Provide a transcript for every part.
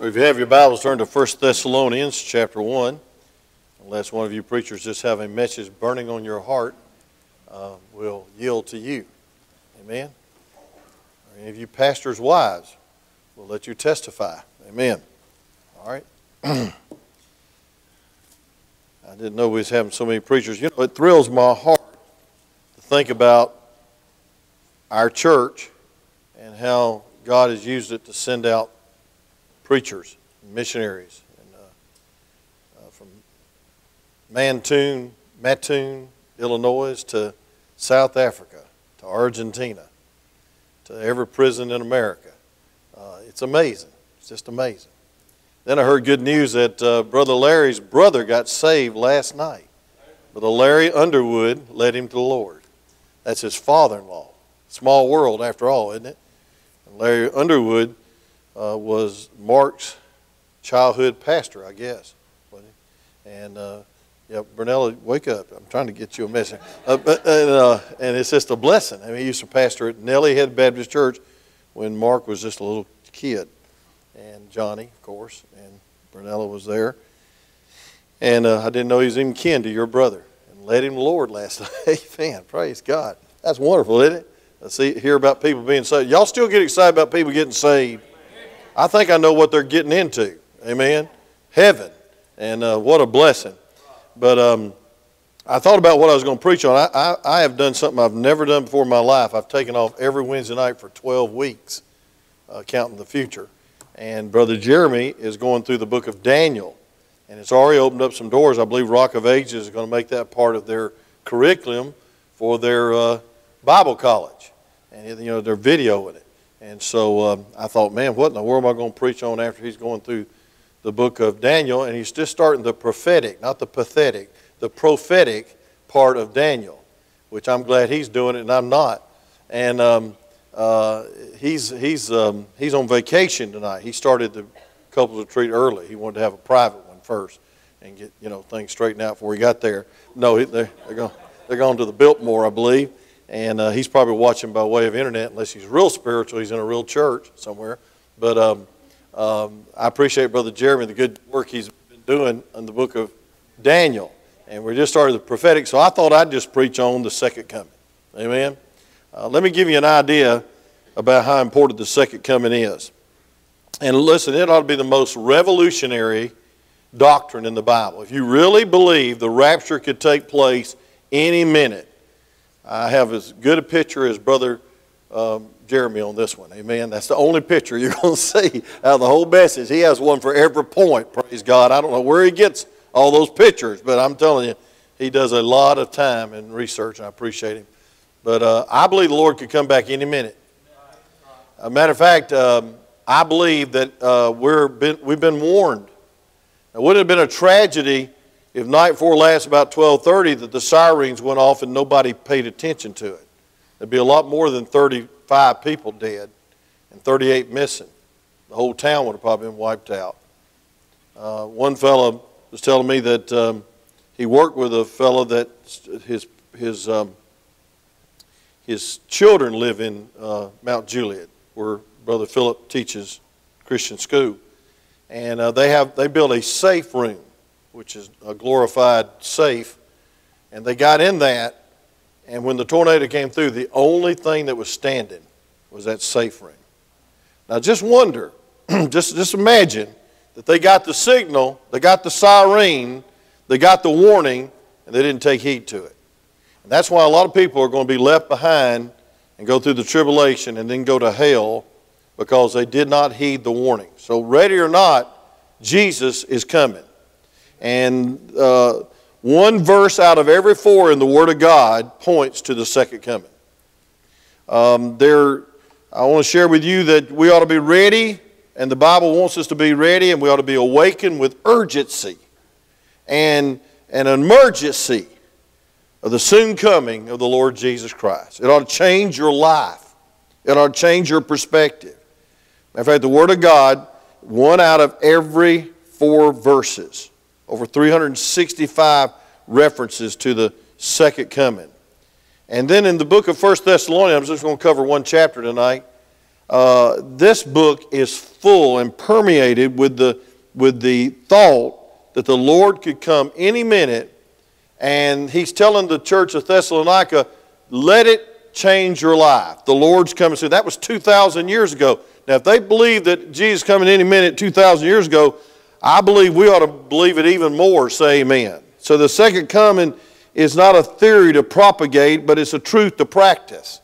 If you have your Bibles, turn to 1 Thessalonians chapter 1. Unless one of you preachers just have a message burning on your heart, uh, we'll yield to you. Amen. Or any of you pastors' wives, we'll let you testify. Amen. All right. I didn't know we was having so many preachers. You know, it thrills my heart to think about our church and how God has used it to send out preachers, missionaries, and, uh, uh, from Mantoon, Mattoon, Illinois, to South Africa, to Argentina, to every prison in America. Uh, it's amazing. It's just amazing. Then I heard good news that uh, Brother Larry's brother got saved last night. Brother Larry Underwood led him to the Lord. That's his father in law. Small world, after all, isn't it? And Larry Underwood uh, was Mark's childhood pastor, I guess. And uh, yeah, Brunella, wake up! I'm trying to get you a message. Uh, but, and, uh, and it's just a blessing. I mean, he used to pastor at Nellie Head Baptist Church when Mark was just a little kid, and Johnny, of course, and Brunella was there. And uh, I didn't know he was even kin to your brother, and led him the Lord last night. Man, praise God! That's wonderful, isn't it? I see, hear about people being saved. Y'all still get excited about people getting saved? I think I know what they're getting into. Amen. Heaven. And uh, what a blessing. But um, I thought about what I was going to preach on. I, I, I, have done something I've never done before in my life. I've taken off every Wednesday night for 12 weeks, uh, counting the future. And Brother Jeremy is going through the book of Daniel. And it's already opened up some doors. I believe Rock of Ages is going to make that part of their curriculum for their uh, Bible college. And, you know, they're videoing it. And so um, I thought, man, what in the world am I going to preach on after he's going through the book of Daniel? And he's just starting the prophetic, not the pathetic, the prophetic part of Daniel, which I'm glad he's doing it and I'm not. And um, uh, he's, he's, um, he's on vacation tonight. He started the couples retreat early. He wanted to have a private one first and get you know things straightened out before he got there. No, they're, they're, going, they're going to the Biltmore, I believe and uh, he's probably watching by way of internet unless he's real spiritual. He's in a real church somewhere. But um, um, I appreciate Brother Jeremy the good work he's been doing in the book of Daniel, and we're just started the prophetic. So I thought I'd just preach on the second coming. Amen. Uh, let me give you an idea about how important the second coming is. And listen, it ought to be the most revolutionary doctrine in the Bible. If you really believe the rapture could take place any minute, I have as good a picture as Brother um, Jeremy on this one. Amen. That's the only picture you're going to see out of the whole message. He has one for every point. Praise God. I don't know where he gets all those pictures, but I'm telling you, he does a lot of time and research, and I appreciate him. But uh, I believe the Lord could come back any minute. A matter of fact, um, I believe that uh, we're been, we've been warned. It would have been a tragedy if night before last about 12:30 that the sirens went off and nobody paid attention to it. There'd be a lot more than 35 people dead and 38 missing. The whole town would have probably been wiped out. Uh, one fellow was telling me that um, he worked with a fellow that his his um, his children live in uh, Mount Juliet, where Brother Philip teaches Christian school, and uh, they have they built a safe room which is a glorified safe. And they got in that, and when the tornado came through, the only thing that was standing was that safe room. Now just wonder, just, just imagine that they got the signal, they got the siren, they got the warning, and they didn't take heed to it. And that's why a lot of people are going to be left behind and go through the tribulation and then go to hell because they did not heed the warning. So, ready or not, Jesus is coming. And uh, one verse out of every four in the Word of God points to the second coming. Um, there, I want to share with you that we ought to be ready, and the Bible wants us to be ready, and we ought to be awakened with urgency and, an emergency of the soon coming of the Lord Jesus Christ. It ought to change your life, it ought to change your perspective. In fact, the Word of God, one out of every four verses over 365 references to the second coming. And then in the book of 1 Thessalonians, I'm just going to cover one chapter tonight. uh, this book is full and permeated with the, with the thought that the Lord could come any minute. And he's telling the church of Thessalonica, let it change your life. The Lord's coming soon. That was 2,000 years ago. Now, if they believe that Jesus coming any minute 2,000 years ago, I believe we ought to believe it even more. Say amen. So the second coming is not a theory to propagate, but it's a truth to practice.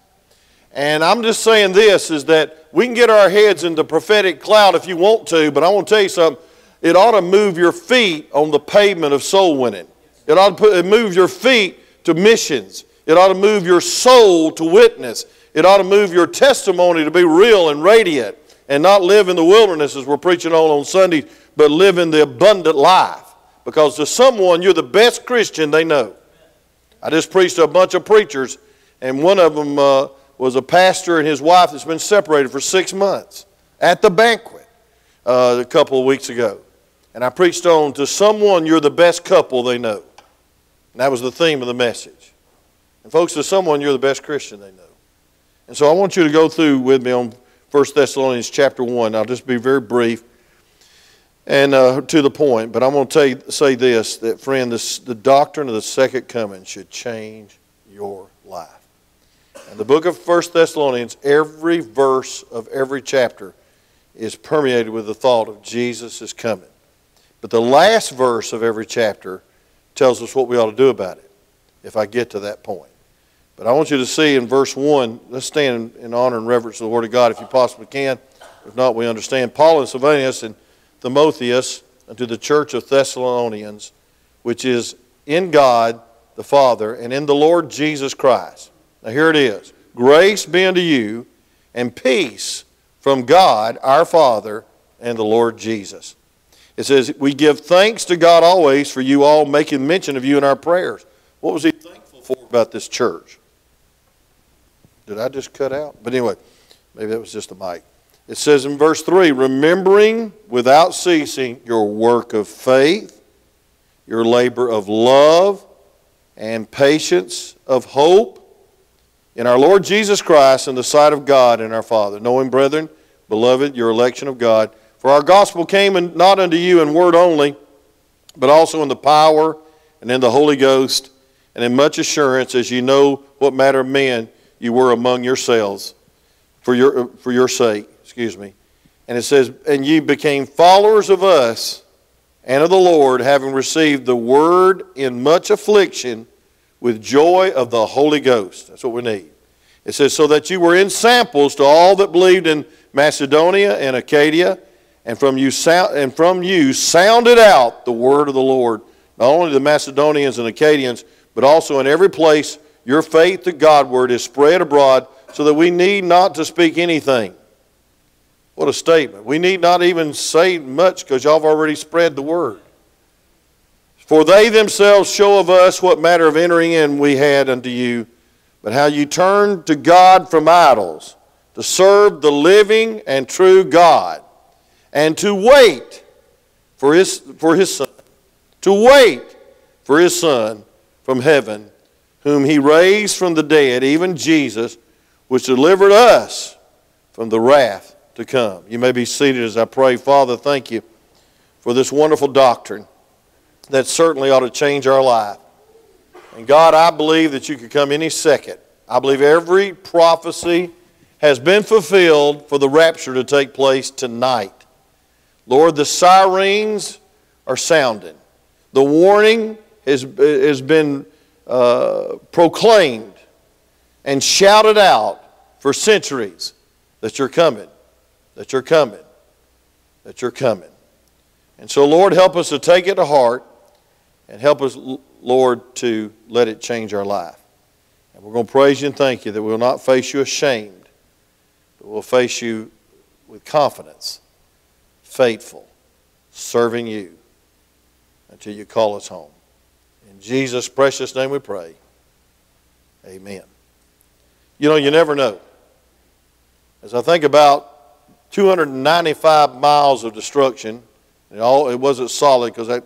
And I'm just saying this is that we can get our heads in the prophetic cloud if you want to, but I want to tell you something. It ought to move your feet on the pavement of soul winning. It ought to put, move your feet to missions. It ought to move your soul to witness. It ought to move your testimony to be real and radiant and not live in the wilderness as we're preaching on on Sunday, but living the abundant life. Because to someone, you're the best Christian they know. I just preached to a bunch of preachers, and one of them uh, was a pastor and his wife that's been separated for six months at the banquet uh, a couple of weeks ago. And I preached on to someone, you're the best couple they know. And that was the theme of the message. And folks, to someone, you're the best Christian they know. And so I want you to go through with me on 1 Thessalonians chapter 1. I'll just be very brief and uh, to the point, but I'm going to say this that, friend, this, the doctrine of the second coming should change your life. And the book of 1 Thessalonians, every verse of every chapter is permeated with the thought of Jesus is coming. But the last verse of every chapter tells us what we ought to do about it, if I get to that point. But I want you to see in verse 1, let's stand in honor and reverence to the Word of God if you possibly can. If not, we understand. Paul and Silvanus and Timotheus unto the church of Thessalonians, which is in God the Father and in the Lord Jesus Christ. Now here it is. Grace be unto you and peace from God our Father and the Lord Jesus. It says, We give thanks to God always for you all, making mention of you in our prayers. What was he thankful for about this church? Did I just cut out? But anyway, maybe that was just a mic. It says in verse 3 remembering without ceasing your work of faith, your labor of love, and patience of hope in our Lord Jesus Christ in the sight of God and our Father. Knowing, brethren, beloved, your election of God. For our gospel came in, not unto you in word only, but also in the power and in the Holy Ghost, and in much assurance, as you know what manner of men you were among yourselves for your, for your sake. Excuse me. And it says, And ye became followers of us and of the Lord, having received the word in much affliction with joy of the Holy Ghost. That's what we need. It says, So that you were in samples to all that believed in Macedonia and Acadia, and from you, and from you sounded out the word of the Lord, not only the Macedonians and Acadians, but also in every place your faith to Godward is spread abroad, so that we need not to speak anything. What a statement. We need not even say much because y'all have already spread the word. For they themselves show of us what matter of entering in we had unto you, but how you turned to God from idols, to serve the living and true God, and to wait for his, for his Son, to wait for his Son from heaven whom he raised from the dead, even Jesus, which delivered us from the wrath to come. You may be seated as I pray. Father, thank you for this wonderful doctrine that certainly ought to change our life. And God, I believe that you could come any second. I believe every prophecy has been fulfilled for the rapture to take place tonight. Lord, the sirens are sounding. The warning has, has been uh, proclaimed and shouted out for centuries that you're coming, that you're coming, that you're coming. And so, Lord, help us to take it to heart and help us, Lord, to let it change our life. And we're going to praise you and thank you that we'll not face you ashamed, but we'll face you with confidence, faithful, serving you until you call us home. In Jesus' precious name we pray. Amen. You know, you never know. As I think about 295 miles of destruction, it, all, it wasn't solid because that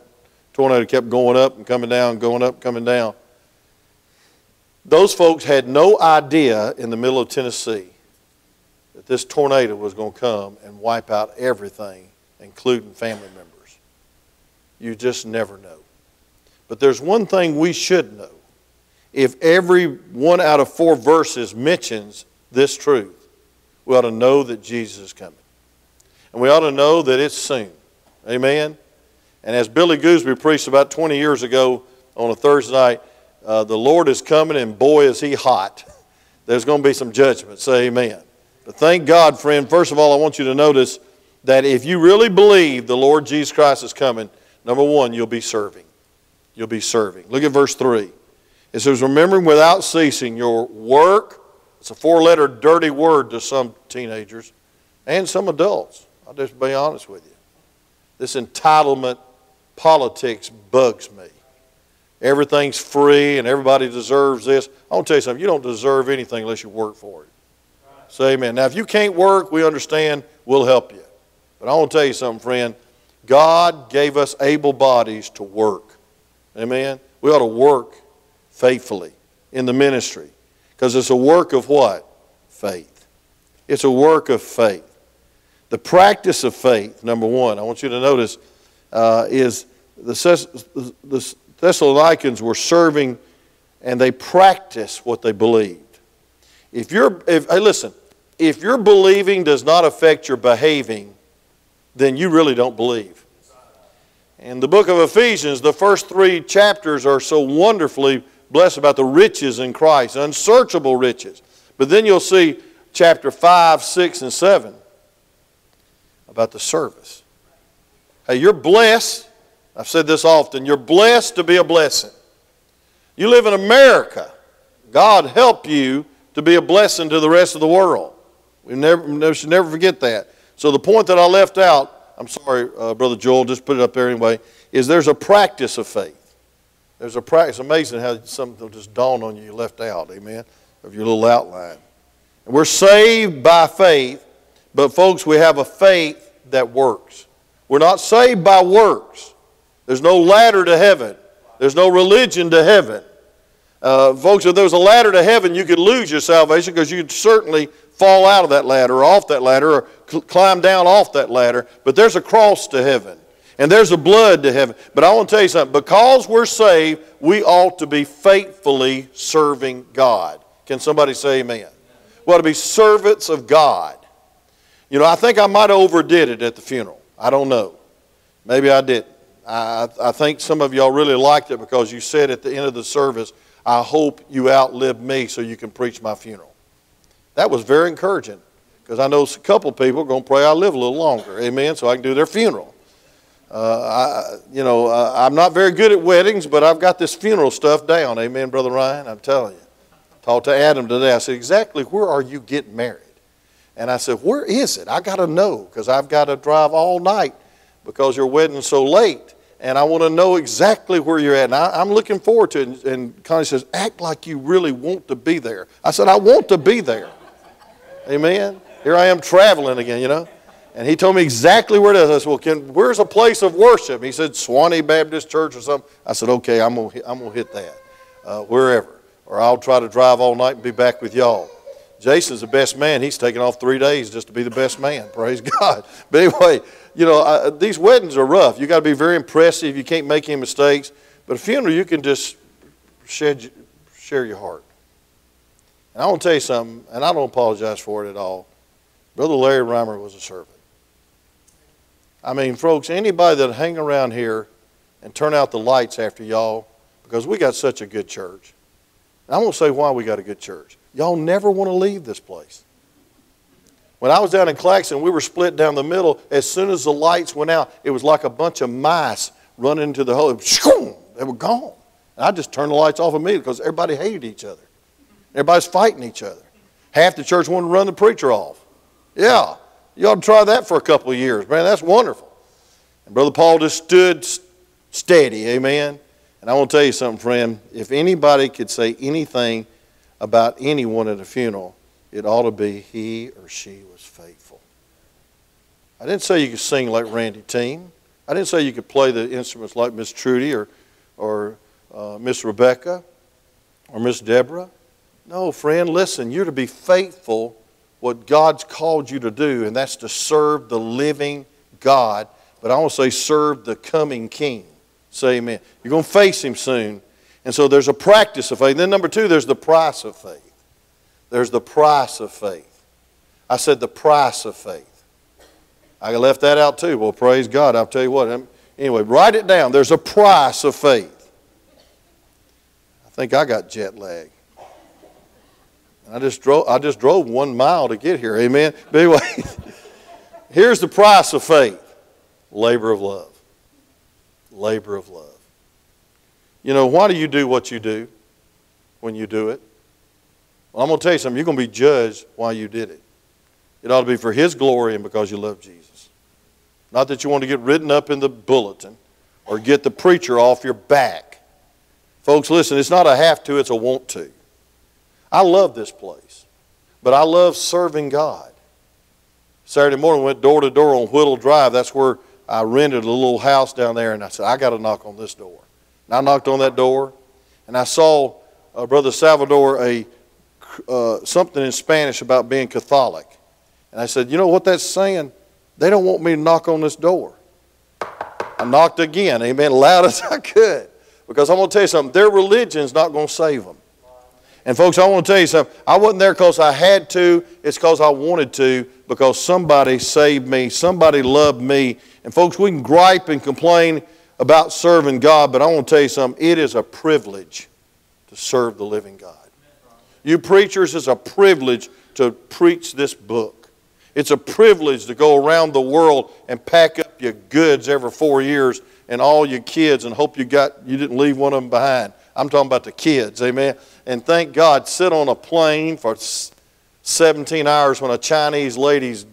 tornado kept going up and coming down, going up, coming down. Those folks had no idea in the middle of Tennessee that this tornado was going to come and wipe out everything, including family members. You just never know. But there's one thing we should know. If every one out of four verses mentions this truth, we ought to know that Jesus is coming. And we ought to know that it's soon. Amen? And as Billy Gooseby preached about 20 years ago on a Thursday night, uh, the Lord is coming, and boy, is he hot. There's going to be some judgment. Say amen. But thank God, friend. First of all, I want you to notice that if you really believe the Lord Jesus Christ is coming, number one, you'll be serving. You'll be serving. Look at verse 3. It says, Remembering without ceasing your work. It's a four letter dirty word to some teenagers and some adults. I'll just be honest with you. This entitlement politics bugs me. Everything's free and everybody deserves this. I want to tell you something. You don't deserve anything unless you work for it. Say amen. Now, if you can't work, we understand. We'll help you. But I want to tell you something, friend. God gave us able bodies to work. Amen. We ought to work faithfully in the ministry because it's a work of what? Faith. It's a work of faith. The practice of faith, number one, I want you to notice, uh, is the, the Thessalonians were serving and they practiced what they believed. If you're, if, hey, listen, if your believing does not affect your behaving, then you really don't believe. In the book of Ephesians, the first three chapters are so wonderfully blessed about the riches in Christ, unsearchable riches. But then you'll see chapter 5, 6, and 7 about the service. Hey, you're blessed. I've said this often. You're blessed to be a blessing. You live in America. God help you to be a blessing to the rest of the world. We never, should never forget that. So the point that I left out, I'm sorry, uh, Brother Joel, just put it up there anyway, is there's a practice of faith. There's a practice. Amazing how something will just dawn on you, left out, amen, of your little outline. And we're saved by faith, but folks, we have a faith that works. We're not saved by works. There's no ladder to heaven. There's no religion to heaven. Uh, folks, if there was a ladder to heaven, you could lose your salvation because you'd certainly fall out of that ladder or off that ladder or cl- climb down off that ladder. But there's a cross to heaven and there's a blood to heaven. But I want to tell you something. Because we're saved, we ought to be faithfully serving God. Can somebody say amen? We ought to be servants of God. You know, I think I might have overdid it at the funeral. I don't know. Maybe I didn't. I, I think some of y'all really liked it because you said at the end of the service, I hope you outlive me so you can preach my funeral. That was very encouraging because I know a couple people are going to pray I live a little longer, amen, so I can do their funeral. Uh, I, you know, uh, I'm not very good at weddings, but I've got this funeral stuff down, amen, Brother Ryan, I'm telling you. Talked to Adam today. I said, exactly where are you getting married? And I said, where is it? I got to know because I've got to drive all night because your wedding's so late and I want to know exactly where you're at. And I, am looking forward to it. And Connie says, act like you really want to be there. I said, I want to be there. Amen. Here I am traveling again, you know. And he told me exactly where it is. I said, well, Ken, where's a place of worship? He said, Swanee Baptist Church or something. I said, okay, I'm going to I'm gonna hit that, uh, wherever. Or I'll try to drive all night and be back with y'all. Jason's the best man. He's taken off three days just to be the best man. Praise God. But anyway, you know, uh, these weddings are rough. You got to be very impressive. You can't make any mistakes. But a funeral, you can just shed, share your heart. And I want to tell you something, and I don't apologize for it at all. Brother Larry Reimer was a servant. I mean, folks, anybody that hang around here and turn out the lights after y'all, because we got such a good church. And I'm going to say why we got a good church. Y'all never want to leave this place. When I was down in Claxton, we were split down the middle. As soon as the lights went out, it was like a bunch of mice running into the hole. They were gone. And I just turned the lights off immediately because everybody hated each other. Everybody's fighting each other. Half the church wanted to run the preacher off. Yeah, you ought to try that for a couple of years. Man, that's wonderful. And Brother Paul just stood steady, amen. And I want to tell you something, friend. If anybody could say anything about anyone at a funeral, it ought to be he or she was faithful. I didn't say you could sing like Randy Team. I didn't say you could play the instruments like Miss Trudy or, or uh, Miss Rebecca or Miss Deborah. No, friend, listen, you're to be faithful what God's called you to do, and that's to serve the living God. But I want to say, serve the coming King. Say amen. You're going to face him soon. And so there's a practice of faith. Then, number two, there's the price of faith. There's the price of faith. I said the price of faith. I left that out too. Well, praise God. I'll tell you what. Anyway, write it down. There's a price of faith. I think I got jet lag. I just drove, I just drove one mile to get here. Amen. But anyway, here's the price of faith labor of love. Labor of love. You know, why do you do what you do when you do it? Well, I'm going to tell you something. You're going to be judged why you did it. It ought to be for His glory and because you love Jesus. Not that you want to get written up in the bulletin or get the preacher off your back. Folks, listen, it's not a have to, it's a want to. I love this place, but I love serving God. Saturday morning, went door to door on Whittle Drive. That's where I rented a little house down there, and I said, I got to knock on this door. And I knocked on that door, and I saw uh, Brother Salvador a uh, something in Spanish about being Catholic. And I said, You know what that's saying? They don't want me to knock on this door. I knocked again, amen, loud as I could. Because I'm going to tell you something, their religion's not going to save them. And folks, I want to tell you something. I wasn't there because I had to. It's because I wanted to because somebody saved me. Somebody loved me. And folks, we can gripe and complain about serving God, but I want to tell you something. It is a privilege to serve the living God. You preachers, it's a privilege to preach this book. It's a privilege to go around the world and pack up your goods every four years and all your kids and hope you got you didn't leave one of them behind. I'm talking about the kids, amen. And thank God, sit on a plane for 17 hours when a Chinese lady's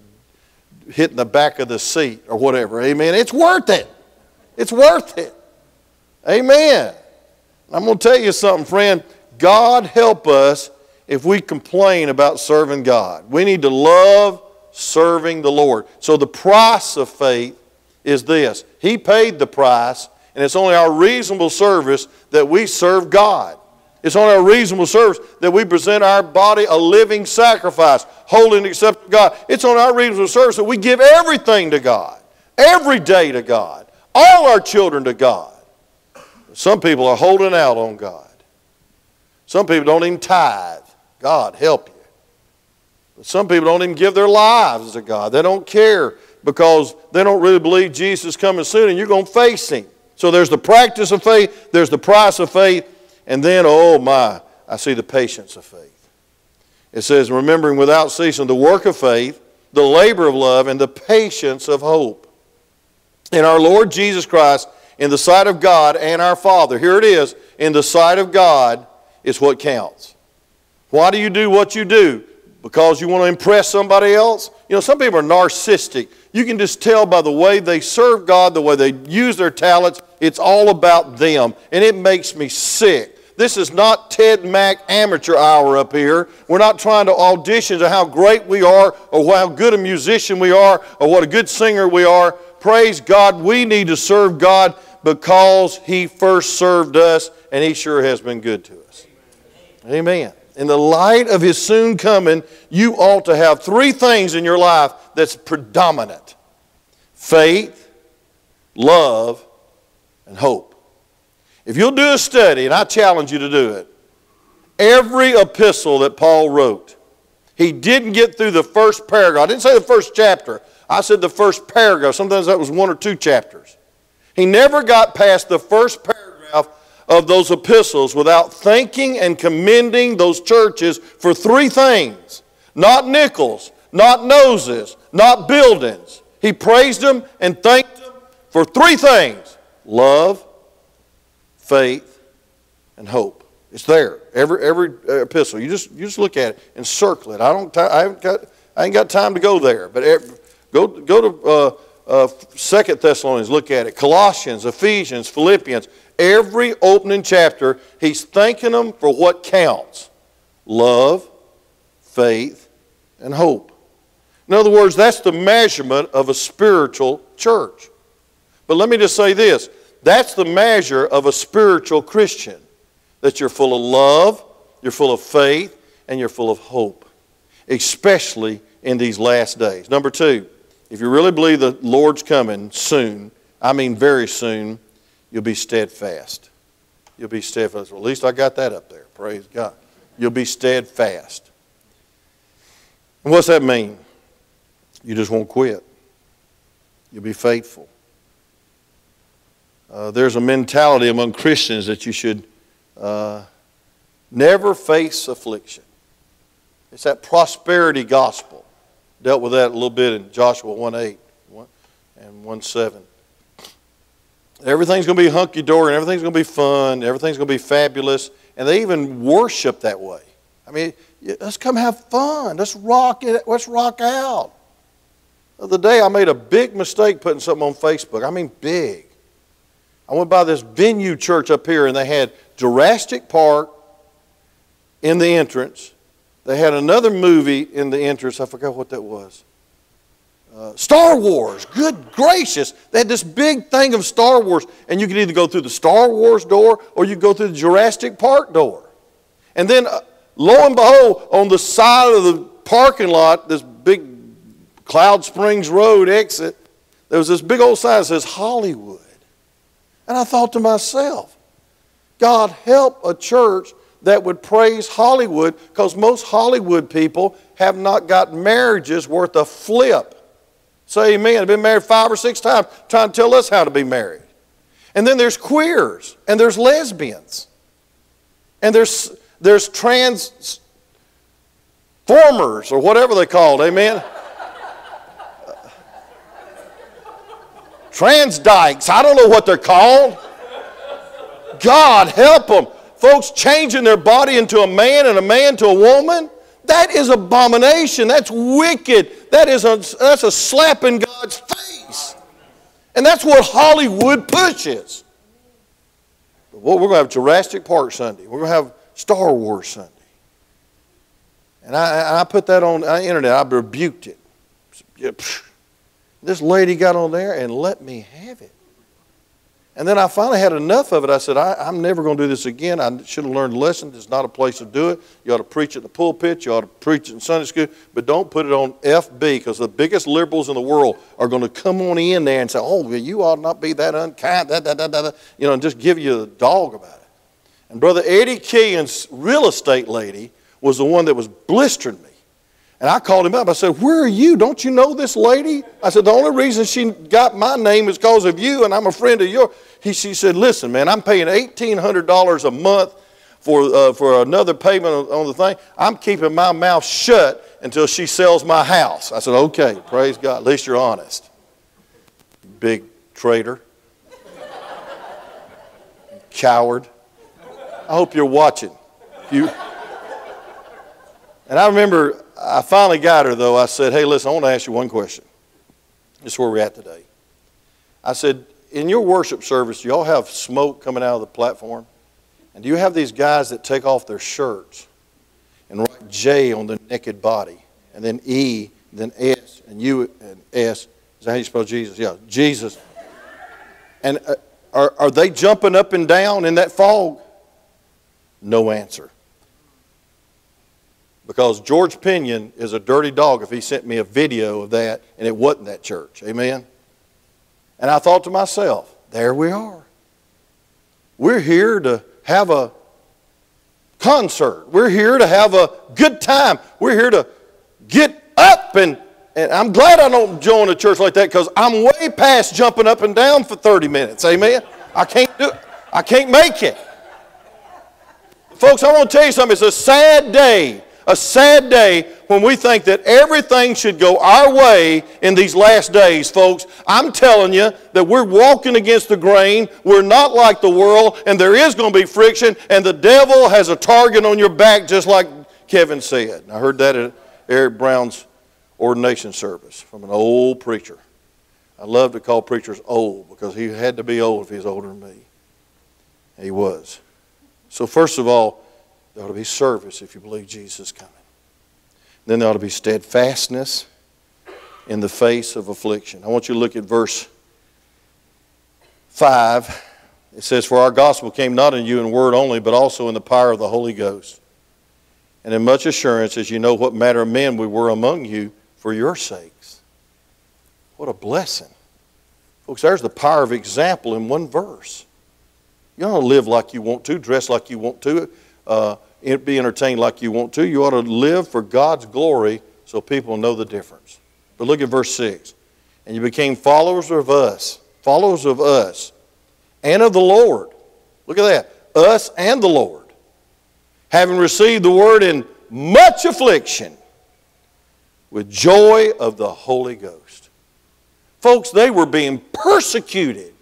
hitting the back of the seat or whatever, amen. It's worth it. It's worth it. Amen. I'm going to tell you something, friend. God help us if we complain about serving God. We need to love serving the Lord. So the price of faith is this He paid the price and it's only our reasonable service that we serve God. It's only our reasonable service that we present our body a living sacrifice, holy and acceptable to God. It's on our reasonable service that we give everything to God, every day to God, all our children to God. Some people are holding out on God. Some people don't even tithe. God help you. But some people don't even give their lives to God. They don't care because they don't really believe Jesus is coming soon and you're going to face Him. So there's the practice of faith, there's the price of faith, and then, oh my, I see the patience of faith. It says, remembering without ceasing the work of faith, the labor of love, and the patience of hope. In our Lord Jesus Christ, in the sight of God and our Father. Here it is. In the sight of God is what counts. Why do you do what you do? Because you want to impress somebody else? You know, some people are narcissistic. You can just tell by the way they serve God, the way they use their talents, it's all about them. And it makes me sick. This is not Ted Mack amateur hour up here. We're not trying to audition to how great we are or how good a musician we are or what a good singer we are. Praise God, we need to serve God because He first served us and He sure has been good to us. Amen. In the light of His soon coming, you ought to have three things in your life that's predominant faith, love, and hope. If you'll do a study, and I challenge you to do it, every epistle that Paul wrote, he didn't get through the first paragraph. I didn't say the first chapter, I said the first paragraph. Sometimes that was one or two chapters. He never got past the first paragraph of those epistles without thanking and commending those churches for three things not nickels, not noses, not buildings. He praised them and thanked them for three things love, faith, and hope. It's there. Every, every uh, epistle. You just, you just look at it and circle it. I, don't, I, haven't got, I ain't got time to go there. But every, go, go to uh, uh, Second Thessalonians, look at it. Colossians, Ephesians, Philippians. Every opening chapter, he's thanking them for what counts love, faith, and hope. In other words, that's the measurement of a spiritual church. But let me just say this that's the measure of a spiritual Christian that you're full of love, you're full of faith, and you're full of hope. especially in these last days. Number two, if you really believe the Lord's coming soon, I mean very soon, you'll be steadfast. You'll be steadfast. Well, at least I got that up there. Praise God. You'll be steadfast. And what's that mean? You just won't quit. You'll be faithful. Uh, there's a mentality among Christians that you should uh, never face affliction. It's that prosperity gospel. Dealt with that a little bit in Joshua 1 8 and 1 7. Everything's going to be hunky dory and everything's going to be fun, everything's going to be fabulous, and they even worship that way. I mean, let's come have fun. Let's rock it. Let's rock out. The other day, I made a big mistake putting something on Facebook. I mean, big. I went by this venue church up here, and they had Jurassic Park in the entrance. They had another movie in the entrance. I forgot what that was. Uh, Star Wars. Good gracious. They had this big thing of Star Wars, and you could either go through the Star Wars door or you go through the Jurassic Park door. And then, uh, lo and behold, on the side of the parking lot, this big Cloud Springs Road exit, there was this big old sign that says Hollywood. And I thought to myself, God help a church that would praise Hollywood because most Hollywood people have not got marriages worth a flip. Say amen. I've been married five or six times trying to tell us how to be married. And then there's queers and there's lesbians. And there's, there's transformers or whatever they called. Amen. Transdikes. I don't know what they're called. God help them. Folks changing their body into a man and a man to a woman. That is abomination. That's wicked. That is a, that's a slap in God's face. And that's what Hollywood pushes. Well, we're going to have Jurassic Park Sunday. We're going to have Star Wars Sunday. And I, I put that on the internet. I rebuked it. This lady got on there and let me have it. And then I finally had enough of it. I said, I, am never going to do this again. I should have learned a lesson. It's not a place to do it. You ought to preach at the pulpit. You ought to preach in Sunday school. But don't put it on FB because the biggest liberals in the world are going to come on in there and say, oh, well, you ought not be that unkind, da, da, da, da, you know, and just give you a dog about it. And Brother Eddie Killian's real estate lady was the one that was blistering me. And I called him up. I said, Where are you? Don't you know this lady? I said, The only reason she got my name is because of you, and I'm a friend of yours. He, she said, Listen, man, I'm paying $1,800 a month for, uh, for another payment on, the thing. I'm keeping my mouth shut until she sells my house. I said, Okay, praise God. At least you're honest. Big traitor. Coward. I hope you're watching. You. And I remember I finally got her, though. I said, Hey, listen, I want to ask you one question. This is where we're at today. I said, In your worship service, y'all have smoke coming out of the platform? And do you have these guys that take off their shirts and write J on the naked body, and then E, then S, and U, and S? Is that how you spell Jesus? Yeah, Jesus. And uh, are, are they jumping up and down in that fog? No answer. Because George Pinion is a dirty dog if he sent me a video of that and it wasn't that church. Amen? And I thought to myself, there we are. We're here to have a concert. We're here to have a good time. We're here to get up and and I'm glad I don't join a church like that because I'm way past jumping up and down for 30 minutes. Amen. I can't do it. I can't make it. Folks, I want to tell you something. It's a sad day a sad day when we think that everything should go our way in these last days, folks. I'm telling you that we're walking against the grain. We're not like the world, and there is going to be friction, and the devil has a target on your back, just like Kevin said. I heard that at Eric Brown's ordination service from an old preacher. I love to call preachers old because he had to be old if he's older than me. He was. So, first of all, there ought to be service if you believe Jesus is coming. Then there ought to be steadfastness in the face of affliction. I want you to look at verse 5. It says, For our gospel came not in you in word only, but also in the power of the Holy Ghost and in much assurance, as you know what manner of men we were among you for your sakes. What a blessing. Folks, there's the power of example in one verse. You don't live like you want to, dress like you want to, uh, be entertained like you want to. You ought to live for God's glory so people know the difference. But look at verse 6. And you became followers of us, followers of us, and of the Lord. Look at that. Us and the Lord. Having received the word in much affliction with joy of the Holy Ghost. Folks, they were being persecuted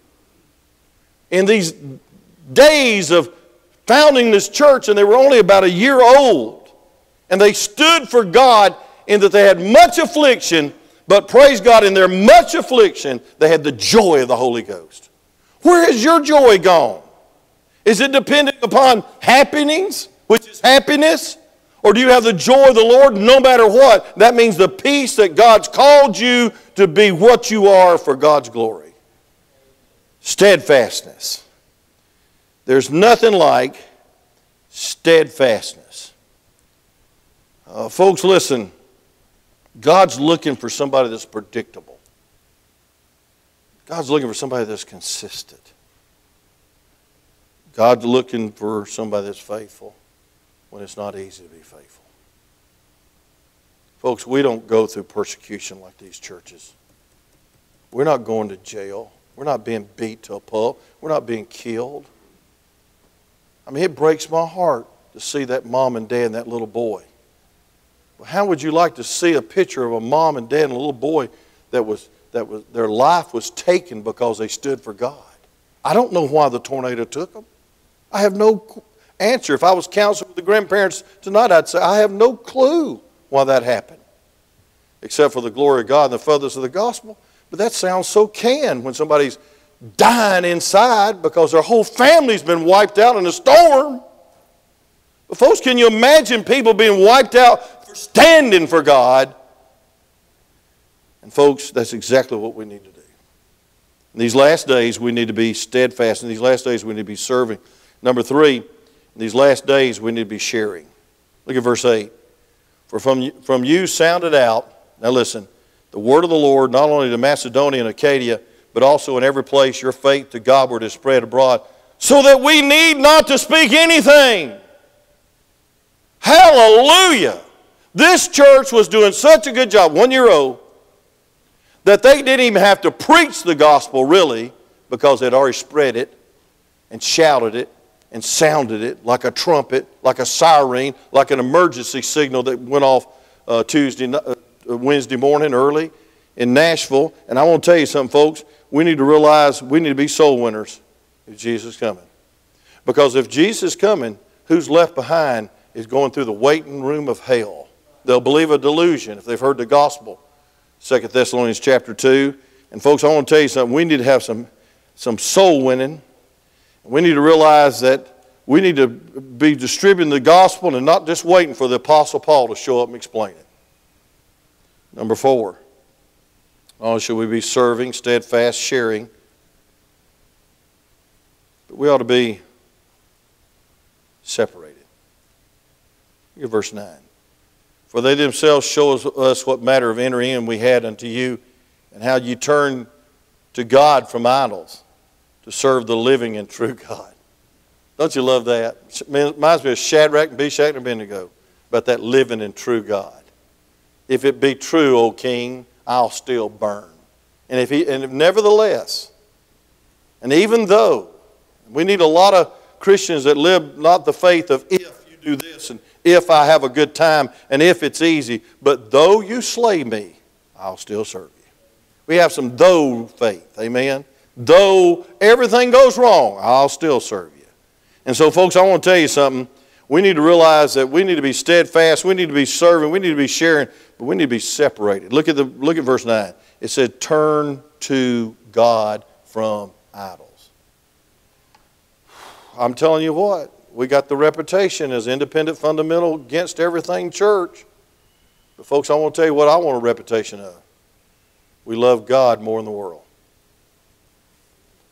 in these days of founding this church, and they were only about a year old. And they stood for God in that they had much affliction, but praise God, in their much affliction, they had the joy of the Holy Ghost. Where has your joy gone? Is it dependent upon happenings, which is happiness? Or do you have the joy of the Lord no matter what? That means the peace that God's called you to be what you are for God's glory. Steadfastness. There's nothing like steadfastness. Uh, folks, listen. God's looking for somebody that's predictable. God's looking for somebody that's consistent. God's looking for somebody that's faithful when it's not easy to be faithful. Folks, we don't go through persecution like these churches. We're not going to jail. We're not being beat to a pulp. We're not being killed. I mean, it breaks my heart to see that mom and dad and that little boy. How would you like to see a picture of a mom and dad and a little boy that was that was their life was taken because they stood for God? I don't know why the tornado took them. I have no answer. If I was counseling with the grandparents tonight, I'd say I have no clue why that happened, except for the glory of God and the furthest of the gospel. But that sounds so can when somebody's dying inside because their whole family's been wiped out in a storm. But folks, can you imagine people being wiped out for standing for God? And folks, that's exactly what we need to do. In these last days, we need to be steadfast. In these last days, we need to be serving. Number three, in these last days, we need to be sharing. Look at verse 8. For from, from you sounded out, now listen, the word of the Lord, not only to Macedonia and Achaia, but also in every place your faith to Godward is spread abroad, so that we need not to speak anything. Hallelujah! This church was doing such a good job, one year old, that they didn't even have to preach the gospel really because they'd already spread it and shouted it and sounded it like a trumpet, like a siren, like an emergency signal that went off uh, Tuesday, uh, Wednesday morning early in Nashville. And I want to tell you something, folks we need to realize we need to be soul winners if Jesus is coming. Because if Jesus is coming, who's left behind is going through the waiting room of hell. They'll believe a delusion if they've heard the gospel. 2 Thessalonians chapter 2. And folks, I want to tell you something. We need to have some, some soul winning. We need to realize that we need to be distributing the gospel and not just waiting for the Apostle Paul to show up and explain it. Number four, only should we be serving, steadfast, sharing, but we ought to be separated. Look at verse 9. For they themselves show us what matter of entering in we had unto you, and how you turned to God from idols to serve the living and true God. Don't you love that? It reminds me of Shadrach, Meshach, and Abednego about that living and true God. If it be true, O king, I'll still burn. And if he, and if nevertheless, and even though we need a lot of Christians that live not the faith of if you do this and if I have a good time and if it's easy, but though you slay me, I'll still serve you. We have some though faith, amen. Though everything goes wrong, I'll still serve you. And so, folks, I want to tell you something. We need to realize that we need to be steadfast, we need to be serving, we need to be sharing, but we need to be separated. Look at, the, look at verse 9. It said, Turn to God from idols. I'm telling you what, we got the reputation as independent, fundamental, against everything church. But, folks, I want to tell you what I want a reputation of. We love God more than the world.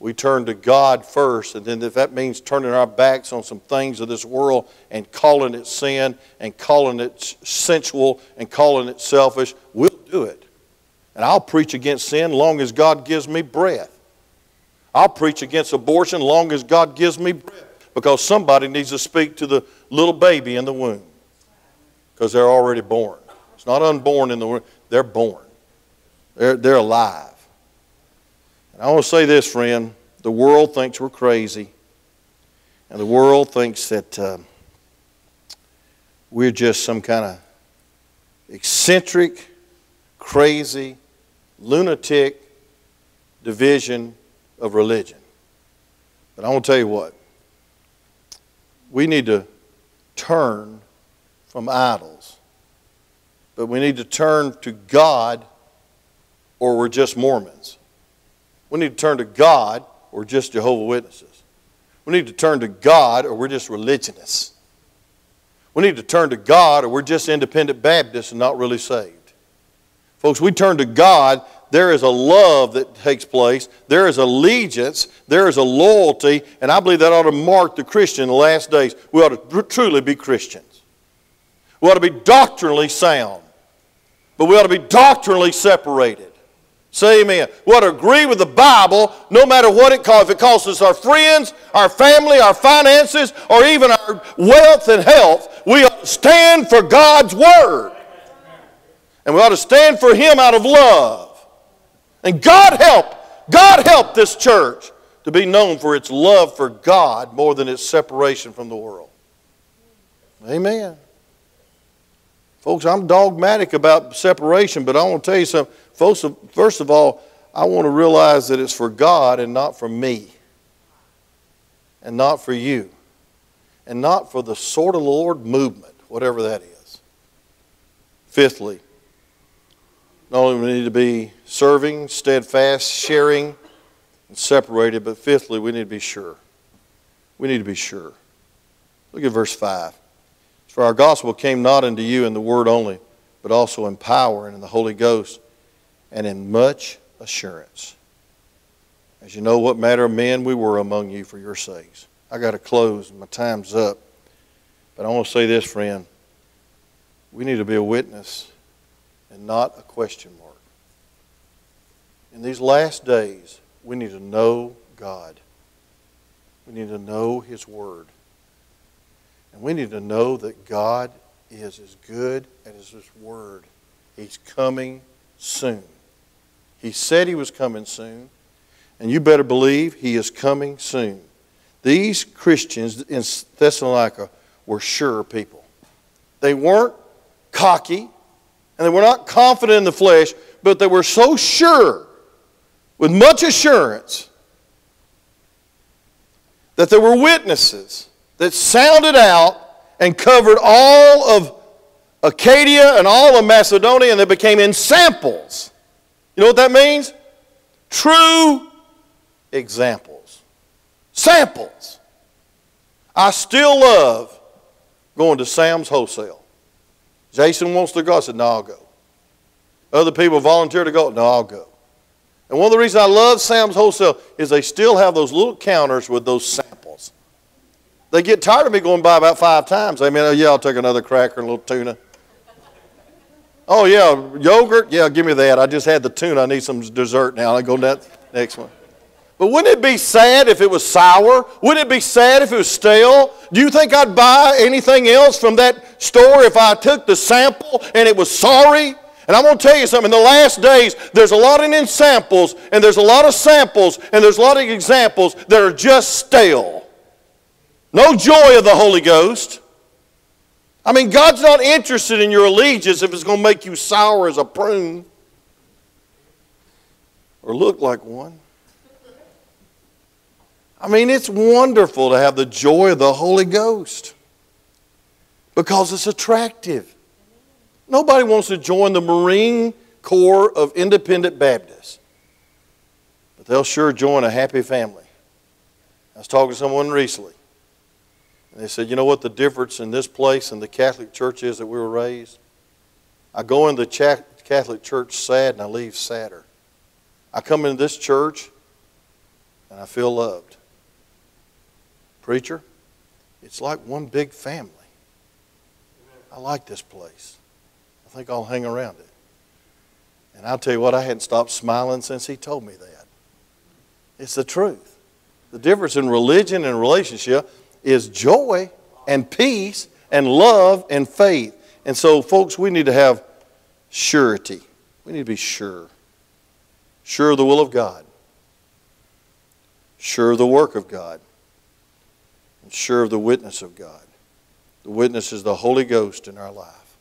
We turn to God first, and then if that means turning our backs on some things of this world and calling it sin and calling it sensual and calling it selfish, we'll do it. And I'll preach against sin long as God gives me breath. I'll preach against abortion long as God gives me breath because somebody needs to speak to the little baby in the womb because they're already born. It's not unborn in the womb, they're born, they're, they're alive. I want to say this, friend the world thinks we're crazy, and the world thinks that uh, we're just some kind of eccentric, crazy, lunatic division of religion. But I want to tell you what, we need to turn from idols, but we need to turn to God or we're just Mormons. We need to turn to God or just Jehovah Witnesses. We need to turn to God or we're just religionists. We need to turn to God or we're just independent Baptists and not really saved. Folks, we turn to God, there is a love that takes place, there is allegiance, there is a loyalty, and I believe that ought to mark the Christian in the last days. We ought to truly be Christians. We ought to be doctrinally sound, but we ought to be doctrinally separated. Say amen. We agree with the Bible no matter what it costs. If it costs us our friends, our family, our finances, or even our wealth and health, we ought to stand for God's Word. And we ought to stand for Him out of love. And God help, God help this church to be known for its love for God more than its separation from the world. Amen. Folks, I'm dogmatic about separation, but I want to tell you something. Folks, first of all, I want to realize that it's for God and not for me, and not for you, and not for the sword of the Lord movement, whatever that is. Fifthly, not only do we need to be serving, steadfast, sharing, and separated, but fifthly, we need to be sure. We need to be sure. Look at verse 5. For our gospel came not unto you in the word only, but also in power and in the Holy Ghost and in much assurance. As you know, what matter of men we were among you for your sakes. I got to close, my time's up. But I want to say this, friend. We need to be a witness and not a question mark. In these last days, we need to know God. We need to know His Word. And we need to know that God is as good as His Word. He's coming soon. He said he was coming soon, and you better believe he is coming soon. These Christians in Thessalonica were sure people. They weren't cocky, and they were not confident in the flesh, but they were so sure, with much assurance, that there were witnesses that sounded out and covered all of Achaia and all of Macedonia, and they became in samples you know what that means? True examples. Samples. I still love going to Sam's Wholesale. Jason wants to go. I said, no, I'll go. Other people volunteer to go. No, I'll go. And one of the reasons I love Sam's Wholesale is they still have those little counters with those. They get tired of me going by about five times. They mean, oh, yeah, I'll take another cracker and a little tuna. Oh, yeah, yogurt? Yeah, give me that. I just had the tuna. I need some dessert now. I go to that next one. But wouldn't it be sad if it was sour? Wouldn't it be sad if it was stale? Do you think I'd buy anything else from that store if I took the sample and it was sorry? And I'm going to tell you something. In the last days, there's a lot of samples, and there's a lot of samples, and there's a lot of examples that are just stale. No joy of the Holy Ghost. I mean, God's not interested in your allegiance if it's going to make you sour as a prune or look like one. I mean, it's wonderful to have the joy of the Holy Ghost because it's attractive. Nobody wants to join the Marine Corps of Independent Baptists, but they'll sure join a happy family. I was talking to someone recently. And they said, You know what the difference in this place and the Catholic Church is that we were raised? I go in the Catholic Church sad and I leave sadder. I come into this church and I feel loved. Preacher, it's like one big family. I like this place. I think I'll hang around it. And I'll tell you what, I hadn't stopped smiling since he told me that. It's the truth. The difference in religion and relationship is joy and peace and love and faith. And so, folks, we need to have surety. We need to be sure. Sure of the will of God. Sure of the work of God. And sure of the witness of God. The witness is the Holy Ghost in our life.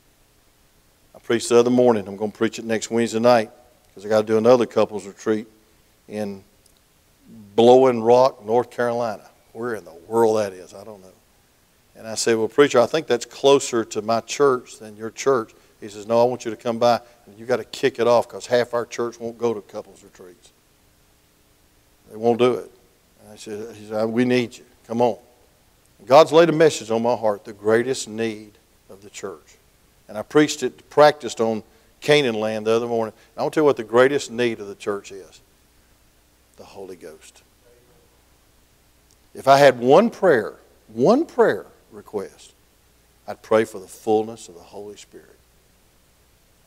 I preached the other morning. I'm going to preach it next Wednesday night because I got to do another couples retreat in Blowing Rock, North Carolina. Where in the world that is, I don't know. And I said, Well, preacher, I think that's closer to my church than your church. He says, No, I want you to come by and you got to kick it off because half our church won't go to couples retreats. They won't do it. And I said, he said, We need you. Come on. God's laid a message on my heart, the greatest need of the church. And I preached it, practiced on Canaan land the other morning. And I want to tell you what the greatest need of the church is the Holy Ghost. If I had one prayer, one prayer request, I'd pray for the fullness of the Holy Spirit.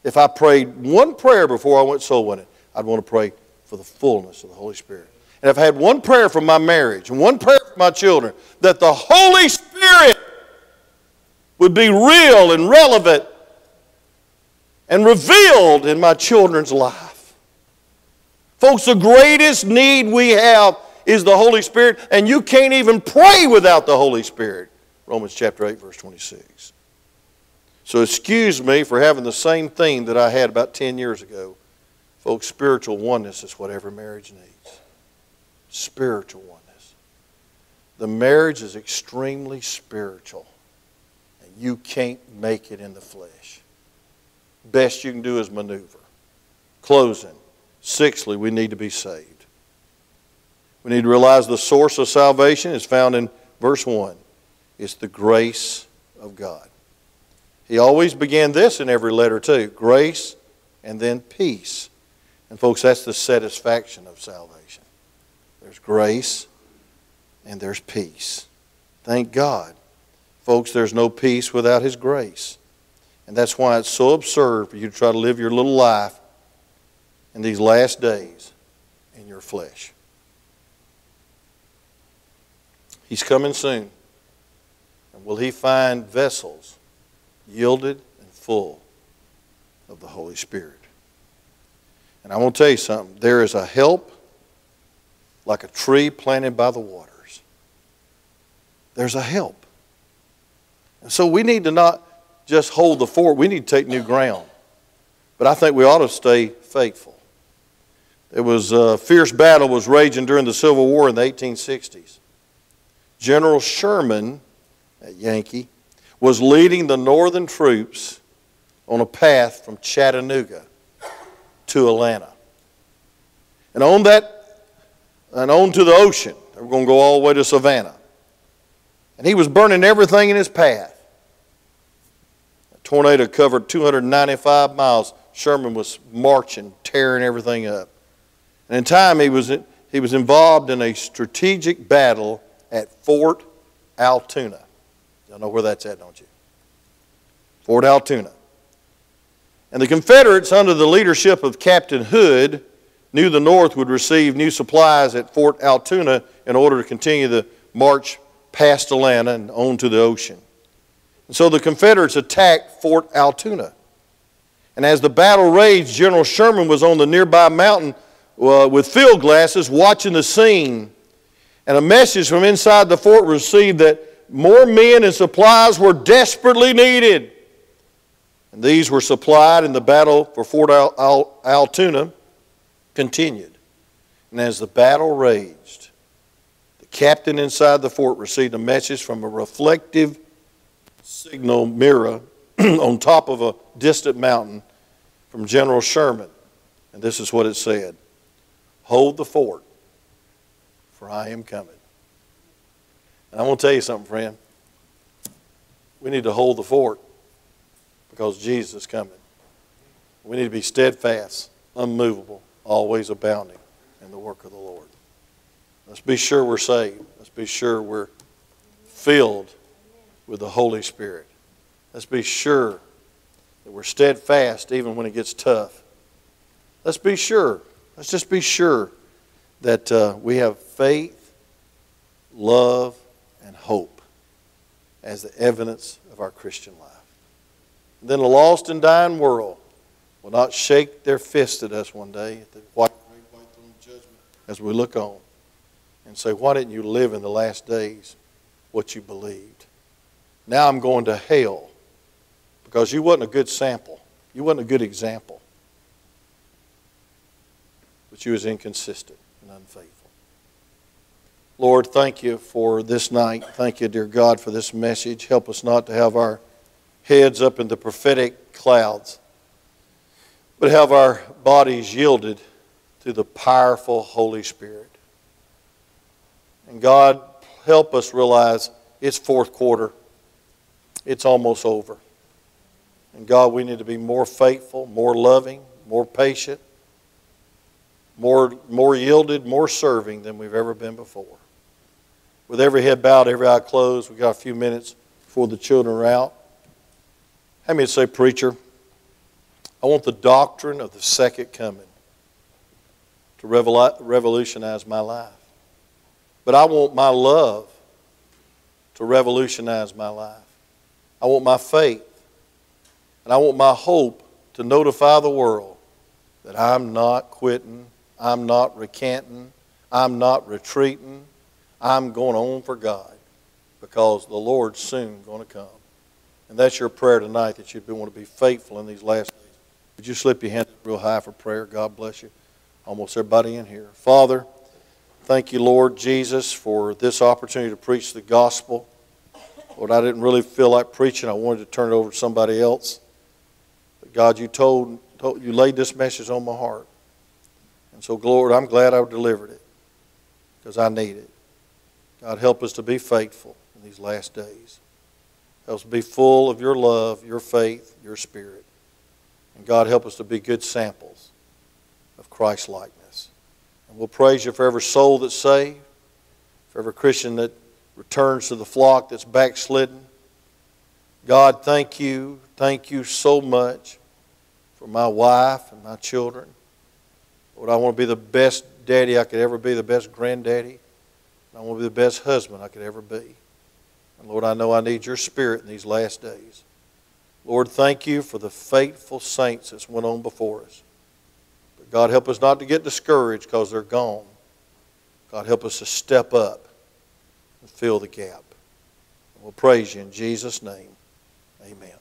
If I prayed one prayer before I went soul winning, I'd want to pray for the fullness of the Holy Spirit. And if I had one prayer for my marriage and one prayer for my children, that the Holy Spirit would be real and relevant and revealed in my children's life. Folks, the greatest need we have is the Holy Spirit, and you can't even pray without the Holy Spirit. Romans chapter 8, verse 26. So excuse me for having the same theme that I had about 10 years ago. Folks, spiritual oneness is what every marriage needs. Spiritual oneness. The marriage is extremely spiritual, and you can't make it in the flesh. Best you can do is maneuver. Closing. Sixthly, we need to be saved. We need to realize the source of salvation is found in verse 1. It's the grace of God. He always began this in every letter, too grace and then peace. And, folks, that's the satisfaction of salvation. There's grace and there's peace. Thank God. Folks, there's no peace without His grace. And that's why it's so absurd for you to try to live your little life in these last days in your flesh. He's coming soon. And will he find vessels yielded and full of the Holy Spirit? And I want to tell you something. There is a help like a tree planted by the waters. There's a help. And so we need to not just hold the fort, we need to take new ground. But I think we ought to stay faithful. It was a fierce battle was raging during the Civil War in the 1860s. General Sherman, at Yankee, was leading the Northern troops on a path from Chattanooga to Atlanta. And on that, and on to the ocean. They were going to go all the way to Savannah. And he was burning everything in his path. A tornado covered 295 miles. Sherman was marching, tearing everything up. And in time, he was, he was involved in a strategic battle at Fort Altoona. Y'all know where that's at, don't you? Fort Altoona. And the Confederates, under the leadership of Captain Hood, knew the North would receive new supplies at Fort Altoona in order to continue the march past Atlanta and on to the ocean. And so the Confederates attacked Fort Altoona. And as the battle raged, General Sherman was on the nearby mountain uh, with field glasses watching the scene and a message from inside the fort received that more men and supplies were desperately needed. And these were supplied, and the battle for Fort Al- Al- Altoona continued. And as the battle raged, the captain inside the fort received a message from a reflective signal mirror on top of a distant mountain from General Sherman. And this is what it said Hold the fort for I am coming. And I want to tell you something, friend. We need to hold the fort because Jesus is coming. We need to be steadfast, unmovable, always abounding in the work of the Lord. Let's be sure we're saved. Let's be sure we're filled with the Holy Spirit. Let's be sure that we're steadfast even when it gets tough. Let's be sure. Let's just be sure that uh, we have faith, love, and hope as the evidence of our Christian life. Then a lost and dying world will not shake their fist at us one day at the white, white throne judgment as we look on and say, Why didn't you live in the last days what you believed? Now I'm going to hell because you wasn't a good sample. You wasn't a good example. But you was inconsistent unfaithful. Lord, thank you for this night. Thank you, dear God, for this message. Help us not to have our heads up in the prophetic clouds, but have our bodies yielded to the powerful Holy Spirit. And God, help us realize it's fourth quarter. It's almost over. And God, we need to be more faithful, more loving, more patient, more, more yielded, more serving than we've ever been before. With every head bowed, every eye closed, we've got a few minutes before the children are out. How many say, Preacher, I want the doctrine of the second coming to revolutionize my life. But I want my love to revolutionize my life. I want my faith and I want my hope to notify the world that I'm not quitting, I'm not recanting, I'm not retreating, I'm going on for God because the Lord's soon going to come. And that's your prayer tonight that you'd want to be faithful in these last days. Would you slip your hand real high for prayer? God bless you. Almost everybody in here. Father, thank you, Lord Jesus, for this opportunity to preach the gospel. Lord, I didn't really feel like preaching. I wanted to turn it over to somebody else. God, you told, told, you laid this message on my heart. And so, Lord, I'm glad I delivered it because I need it. God, help us to be faithful in these last days. Help us to be full of your love, your faith, your spirit. And God, help us to be good samples of Christ likeness. And we'll praise you for every soul that's saved, for every Christian that returns to the flock that's backslidden. God, thank you. Thank you so much for my wife and my children. Lord, I want to be the best daddy I could ever be, the best granddaddy. I want to be the best husband I could ever be. And Lord, I know I need your spirit in these last days. Lord, thank you for the faithful saints that's went on before us. But God, help us not to get discouraged because they're gone. God, help us to step up and fill the gap. And we'll praise you in Jesus' name. Amen.